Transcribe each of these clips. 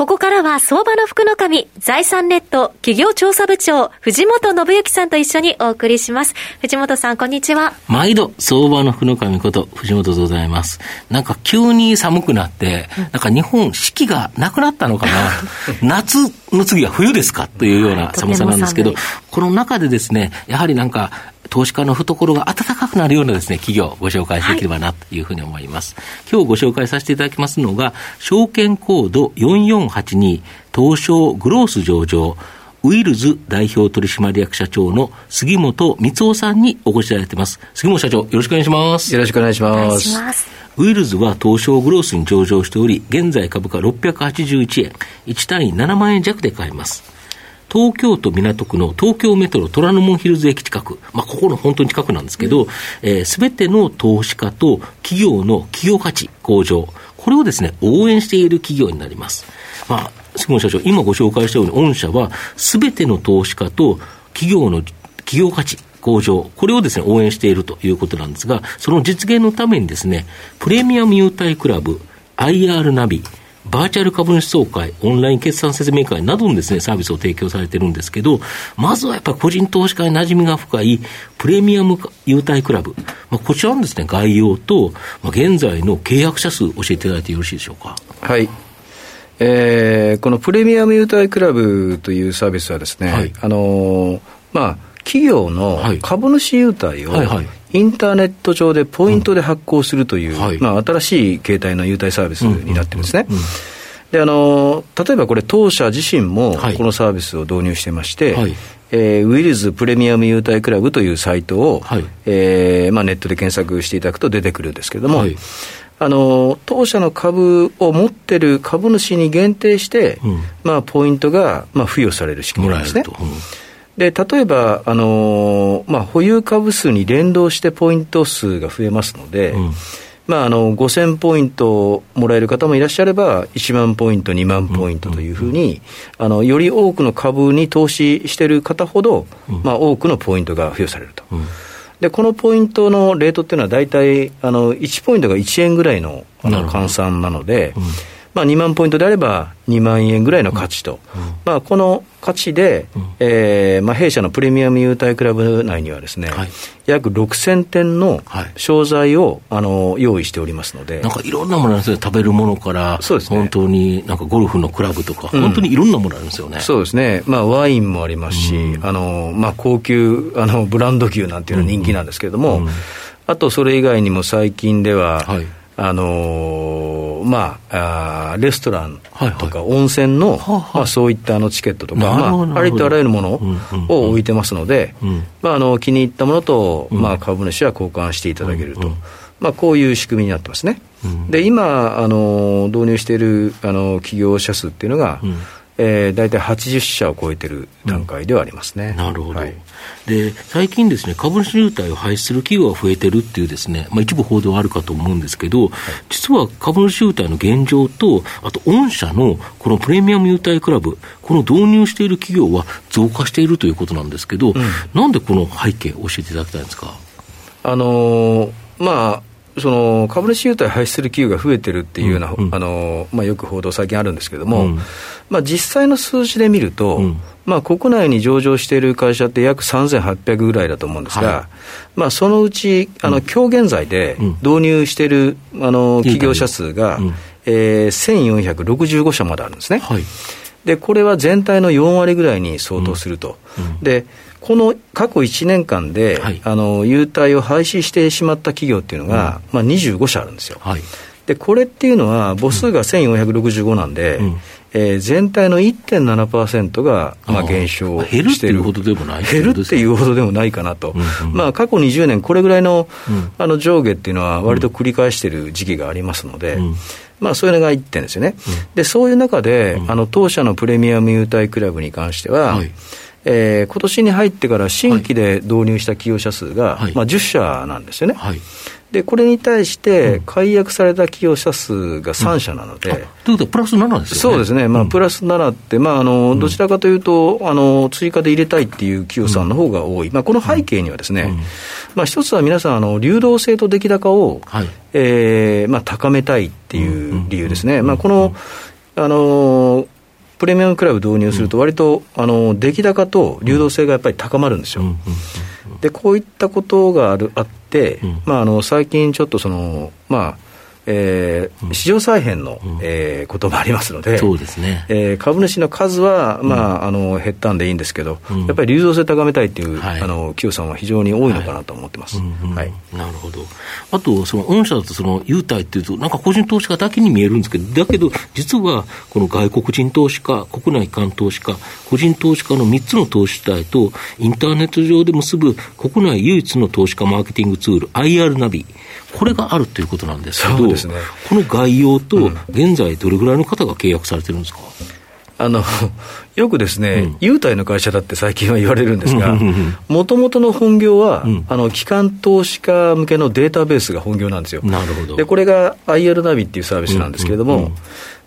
ここからは相場の福の神、財産ネット企業調査部長、藤本信之さんと一緒にお送りします。藤本さん、こんにちは。毎度、相場の福の神こと、藤本でございます。なんか急に寒くなって、なんか日本、四季がなくなったのかな。夏の次は冬ですか？というような寒さなんですけど、この中でですね、やはりなんか、投資家の懐が暖かくなるようなですね、企業をご紹介できればなというふうに思います。はい、今日ご紹介させていただきますのが、証券コード4482東証グロース上場、ウィルズ代表取締役社長の杉本光夫さんにお越しいただいています。杉本社長、よろしくお願いします。よろしくお願いします。ウィルズは東証グロースに上場しており、現在株価681円、1単位7万円弱で買えます。東京都港区の東京メトロ虎ノ門ヒルズ駅近く、まあ、ここの本当に近くなんですけど、す、べ、ての投資家と企業の企業価値向上、これをですね、応援している企業になります。まあ、杉本社長、今ご紹介したように、御社はすべての投資家と企業の企業価値、向上、これをですね、応援しているということなんですが、その実現のためにですね、プレミアム優待クラブ、IR ナビ、バーチャル株主総会、オンライン決算説明会などのですね、サービスを提供されてるんですけど、まずはやっぱり個人投資家に馴染みが深いプレミアム優待クラブ。まあ、こちらのですね、概要と、まあ、現在の契約者数教えていただいてよろしいでしょうか。はい。えー、このプレミアム優待クラブというサービスはですね、はい、あのー、まあ、企業の株主優待を、インターネット上でポイントで発行するという、うん。はい、まあ、新しい形態の優待サービスになってるんですね。であの例えばこれ、当社自身もこのサービスを導入してまして、はい、えー、ウィルズプレミアム優待クラブとい。うサイトを、はい、えー、まあ、ネットで検索していただくと出てくるんですけれども、はい、あの当社の株を持ってる株主に限定して、うん、まあ、ポイントが、まあ、付与される仕組みなんですね。で例えば、あのまあ、保有株数に連動してポイント数が増えますので、うん。まあ、あの5000ポイントもらえる方もいらっしゃれば、1万ポイント、2万ポイントというふうに、あのより多くの株に投資している方ほど、まあ、多くのポイントが付与されると。でこのポイントのレートっていうのは、大体あの1ポイントが1円ぐらいのあの換算なので、まあ、2万ポイントであれば2万円ぐらいの価値と、うん、まあ、この価値で、うん、えー、まあ、弊社のプレミアム優待クラブ内にはですね、はい、約6000点の商材を、あの用意しておりますので。なんかいろんなものあるんですよ食べるものからそうです、ね、本当になんかゴルフのクラブとか、うん、本当にいろんなものあるんですよね。そうですね、まあ、ワインもありますし、あのまあ、高級あのブランド牛なんていうのは人気なんですけれども、あとそれ以外にも最近では、はい。あのー、まああ、レストランとか温泉の、はいはい、まあ、そういったあのチケットとか、まあ、ありとあらゆるものを置いてますので、うん。うん、まあ、あの気に入ったものと、まあ、株主は交換していただけると。まあ、こういう仕組みになってますね。で今あの導入しているあの企業者数っていうのが、えー、大体80社を超えてる段階ではありますね、うん、なるほど、はい、で最近ですね、株主優待を廃止する企業が増えてるっていうですね、まあ、一部報道あるかと思うんですけど、はい、実は株主優待の現状と、あと御社のこのプレミアム優待クラブ、この導入している企業は増加しているということなんですけど、うん、なんでこの背景、教えていただきたいんですか？あのー、まあその株主優待廃止する企業が増えてるっていうような、うんうん、あのまあ、よく報道、最近あるんですけれども、うん、まあ、実際の数字で見ると、うん、まあ、国内に上場している会社って約3800ぐらいだと思うんですが、はい、まあ、そのうち、あの今日現在で導入している、あの企業者数が、うん、えー、1465社まであるんですね。はい、でこれは全体の4割ぐらいに相当すると。でこの過去1年間で、はい、あの優待を廃止してしまった企業っていうのが、うん、まあ、25社あるんですよ。はい、でこれっていうのは母数が1465なんで、うん、えー、全体の1.7%が、まあ、減少している。減るっていうほどでもない減るっていうほどでもないかなと。うん。うん、まあ、過去20年、これぐらいの,、あの上下っていうのは、割と繰り返している時期がありますので、まあ、そういうのが1点ですよね。で、そういう中で、あの当社のプレミアム優待クラブに関しては、はいえー、今年に入ってから新規で導入した企業者数が、はい、まあ、10社なんですよね。はい、で、これに対して、解約された企業者数が3社なので。うん、ということは、プラス7ですよね。そうですね。まあ、プラス7って、まあ、あの、どちらかというと、あの、追加で入れたいっていう企業さんの方が多い。まあ、この背景にはですね、まあ、一つは皆さん、あの、流動性と出来高を、はい、えー、まあ、高めたいっていう理由ですね。まあ、この、あの、プレミアムクラブ導入すると、割と、あの、出来高と流動性がやっぱり高まるんですよ。で、こういったことがあるあって、まあ、あの、最近ちょっとその、まあ、えー、市場再編の、うん、えー、こともありますので、そうですね。えー、株主の数は、まあ、あの減ったんでいいんですけど、うん、やっぱり流動性高めたいっていう、はい、あの企業さんは非常に多いのかなと思ってます、はい、なるほど、あと、その御社だとその優待っていうと、なんか個人投資家だけに見えるんですけど、だけど、実はこの外国人投資家、国内間投資家、個人投資家の3つの投資体と、インターネット上で結ぶ国内唯一の投資家マーケティングツール、IR ナビ。これがあるということなんですけど、ね、この概要と、現在、どれぐらいの方が契約されてるんですか、あの よくですね、うん、優待の会社だって最近は言われるんですが、もともとの本業は、うん、あの機関投資家向けのデータベースが本業なんですよ。なるほど。でこれが IR ナビっていうサービスなんですけれども、うん。うんうん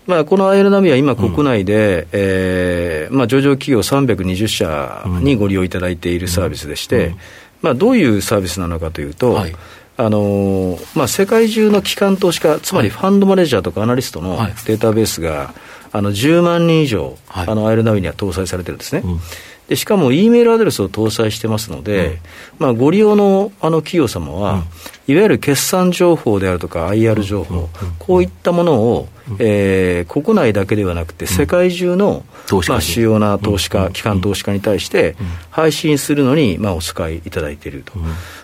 まあ、この IR ナビは今、国内で、うん、えー、まあ、上場企業320社にご利用いただいているサービスでして、まあ、どういうサービスなのかというと、はいあのまあ、世界中の機関投資家、つまりファンドマネージャーとかアナリストのデータベースが、あの10万人以上、はい、あのビには搭載されてるんですね。うん。でしかも E メールアドレスを搭載してますので、うん、まあ、ご利用のあの企業様は、うん、いわゆる決算情報であるとか IR 情報、うん、こういったものを、えー、国内だけではなくて、世界中の、まあ、主要な投資家、機関投資家に対して配信するのに、まあ、お使いいただいていると、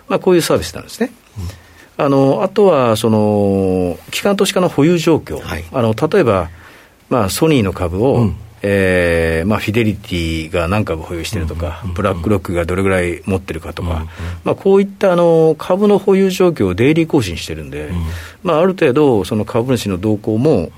まあ、こういうサービスなんですね。あのあとはその、機関投資家の保有状況、はい、あの例えば、まあ、ソニーの株を、うん、えー、まあ、フィデリティが何株保有してるとか、ブラックロックがどれぐらい持ってるかとか、まあ、こういったあの株の保有状況をデイリー更新してるんで、まあ、ある程度、その株主の動向も、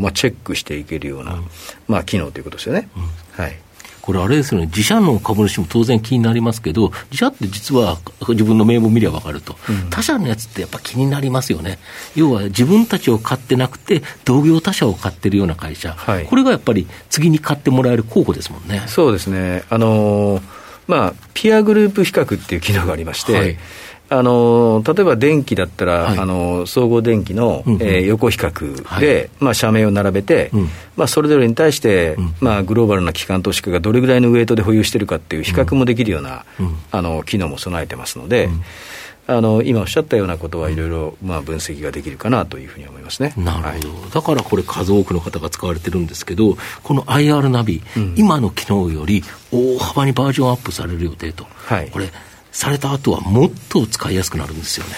まあ、チェックしていけるような、まあ、機能ということですよね。はいこれ、あれですよね、自社の株主も当然気になりますけど、自社って実は自分の名簿見りゃ分かると、うん、他社のやつってやっぱ気になりますよね、要は自分たちを買ってなくて、同業他社を買ってるような会社、はい、これがやっぱり次に買ってもらえる候補ですもんね。そうですね。あのーまあ、ピアグループ比較っていう機能がありまして、はいあの例えば電気だったら、はい、あの総合電気の、うんうん、えー、横比較で、はい、まあ、社名を並べて、うん、まあ、それぞれに対して、うん、まあ、グローバルな機関投資家がどれぐらいのウエイトで保有しているかっていう比較もできるような、うん、あの機能も備えてますので、あの今おっしゃったようなことはいろいろまあ分析ができるかなというふうに思いますね。なるほど、はい、だからこれ、数多くの方が使われてるんですけど、この IR ナビ、今の機能より大幅にバージョンアップされる予定と。はい、これされた後はもっと使いやすくなるんですよね。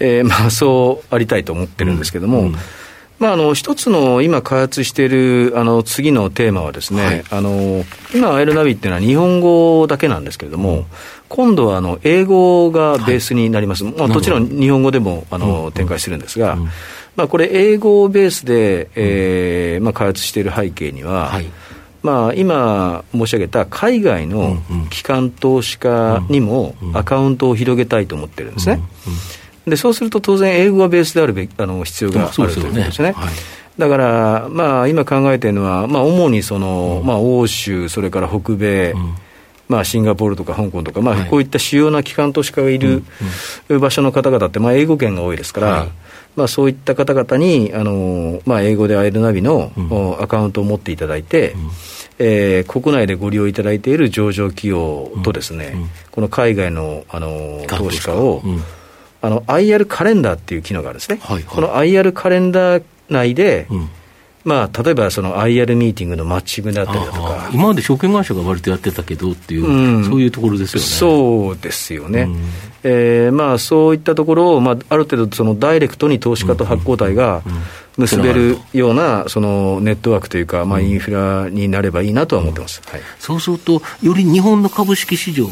えー、まあそうありたいと思ってるんですけども、うん。うん、まあ、あの一つの今開発しているあの次のテーマはですね、はい、あの今、アイルナビっていうのは日本語だけなんですけれども、うん、今度はあの英語がベースになります、はい、まあ、もちろん日本語でもあの、展開してるんですが、まあ、これ、英語ベースで、えーまあ、開発している背景には、はいまあ、今申し上げた海外の機関投資家にもアカウントを広げたいと思ってるんですね。でそうすると当然、英語がベースであるべあの必要があるということですね。だから、まあ、今考えているのは、まあ、主にその、まあ、欧州、それから北米、まあ、シンガポールとか香港とか、まあ、こういった主要な機関投資家がいる場所の方々って、まあ、英語圏が多いですから、まあ、そういった方々に、あのまあ、英語でアイルナビの、アカウントを持っていただいて、うん、えー、国内でご利用いただいている上場企業とですね、うん、この海外の、あの投資家を、うん、あの IR カレンダーっていう機能があるんですね、はいはい、この IR カレンダー内で、うんまあ、例えばその IR ミーティングのマッチングだったりだとか。今まで証券会社が割とやってたけどっていう、うん、そういうところですよね。そうですよね、うん、えー、まあ、そういったところを、まあ、ある程度そのダイレクトに投資家と発行体が結べるようなそのネットワークというか、まあ、インフラになればいいなとは思ってます、はい、そうすると、より日本の株式市場を、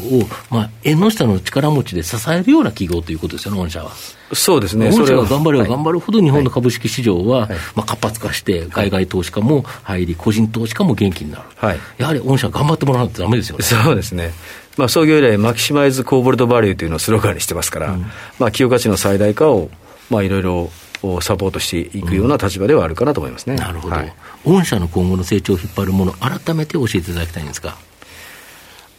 まあ、縁の下の力持ちで支えるような企業ということですよね、御社は。そうですね。御社が頑張れば頑張るほど、日本の株式市場は、まあ、活発化して、海外投資家も入り、個人投資家も元気になる。はい、やはり御社頑張ってもらわないとだめですよね。そうですね。まあ、創業以来、マキシマイズコーボルトバリューというのをスローガンにしてますから、うん、まあ、企業価値の最大化を、まあ、いろいろサポートしていくような立場ではあるかなと思いますね、うん、なるほど、はい、御社の今後の成長を引っ張るもの、改めて教えていただきたいんですか？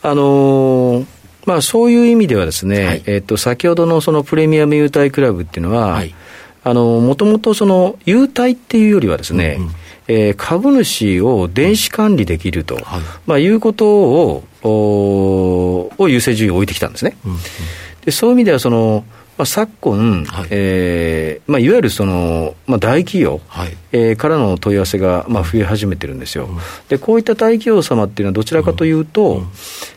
あのーまあ、そういう意味ではですね、はい、えっ、と、先ほどのそのプレミアム優待クラブっていうのは、はい、あの、もともとその優待っていうよりはですね、うんうん、えー、株主を電子管理できると、はい。まあ、いうことを、を優先順位を置いてきたんですね。うんうん、でそういう意味ではその、まあ、昨今、はい。えーまあ、いわゆるその、まあ、大企業、はい。えー、からの問い合わせが、まあ、増え始めてるんですよ、うん、でこういった大企業様っていうのは、どちらかというと、うん。うん、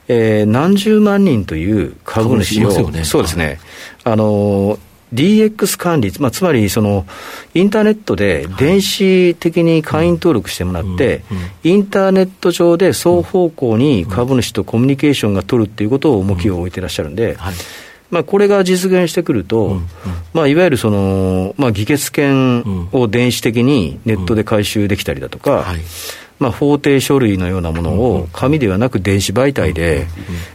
えー、何十万人という株主を、ね、そうですね、あの DX 管理、まあ、つまりそのインターネットで電子的に会員登録してもらって、インターネット上で双方向に株主とコミュニケーションが取るっていうことを重きを置いてらっしゃるんで、はいまあ、これが実現してくると、うんうん、まあ、いわゆるその、まあ、議決権を電子的にネットで回収できたりだとか、うん。はい、まあ、法定書類のようなものを紙ではなく電子媒体で、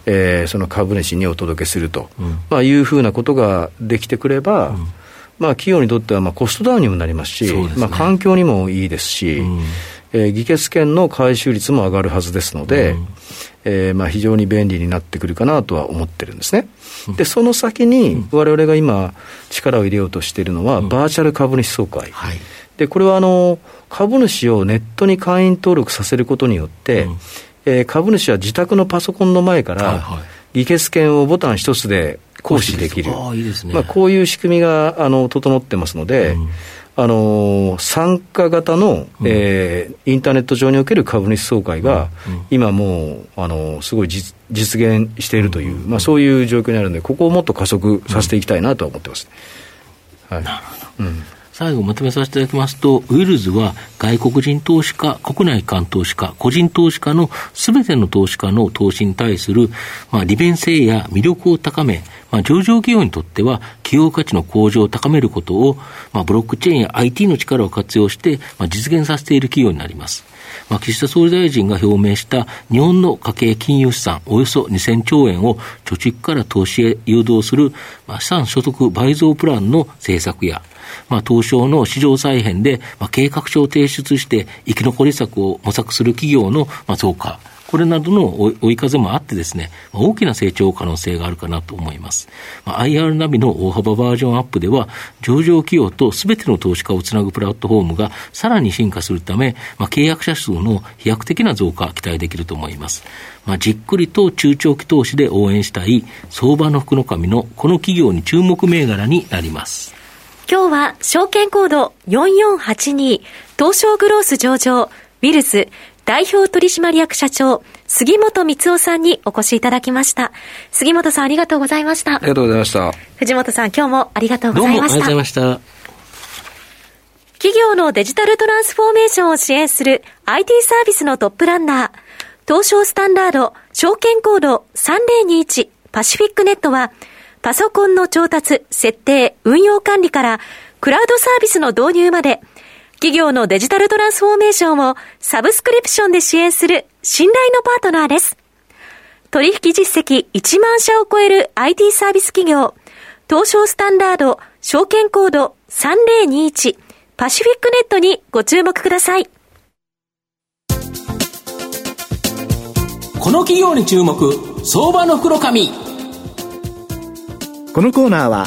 えー、その株主にお届けすると、まあ、いうふうなことができてくれば、まあ、企業にとってはまあコストダウンにもなりますし、すね、まあ、環境にもいいですし、うん、えー、議決権の回収率も上がるはずですので、うん、えー、まあ非常に便利になってくるかなとは思ってるんですね。で、その先に、われわれが今、力を入れようとしているのは、バーチャル株主総会。はい、で、これはあの、株主をネットに会員登録させることによって、うん、えー、株主は自宅のパソコンの前から、議決権をボタン一つで行使できる。あいいね、まあ、こういう仕組みが、あの、整ってますので、うんあの参加型の、うん、えー、インターネット上における株主総会が、うん、今もう、あのすごい実実現しているという、うん、まあ、そういう状況にあるので、ここをもっと加速させていきたいなとは思ってます。はい、なるほど、最後まとめさせていただきますと、ウィルズは外国人投資家、国内間投資家、個人投資家のすべての投資家の投資に対する、まあ、利便性や魅力を高め、まあ、上場企業にとっては企業価値の向上を高めることを、まあ、ブロックチェーンや IT の力を活用して、まあ、実現させている企業になります。まあ、岸田総理大臣が表明した日本の家計金融資産およそ2000兆円を貯蓄から投資へ誘導する、まあ、資産所得倍増プランの政策や、まあ、東証の市場再編で、まあ、計画書を提出して生き残り策を模索する企業の、まあ、増加。これなどの追い風もあってですね、大きな成長可能性があるかなと思います。IR ナビの大幅バージョンアップでは、上場企業とすべての投資家をつなぐプラットフォームがさらに進化するため、まあ、契約者数の飛躍的な増加期待できると思います。まあ、じっくりと中長期投資で応援したい相場の福の神のこの企業に注目銘柄になります。今日は証券コード4482東証グロース上場ウィルズ代表取締役社長杉本光夫さんにお越しいただきました。杉本さんありがとうございました。ありがとうございました。藤本さん今日もありがとうございました。どうもありがとうございました。企業のデジタルトランスフォーメーションを支援する IT サービスのトップランナー、東証スタンダード証券コード3021パシフィックネットはパソコンの調達、設定、運用管理から、クラウドサービスの導入まで、企業のデジタルトランスフォーメーションをサブスクリプションで支援する信頼のパートナーです。取引実績1万社を超える IT サービス企業、東証スタンダード証券コード3021パシフィックネットにご注目ください。この企業に注目、相場の袋紙。このコーナーは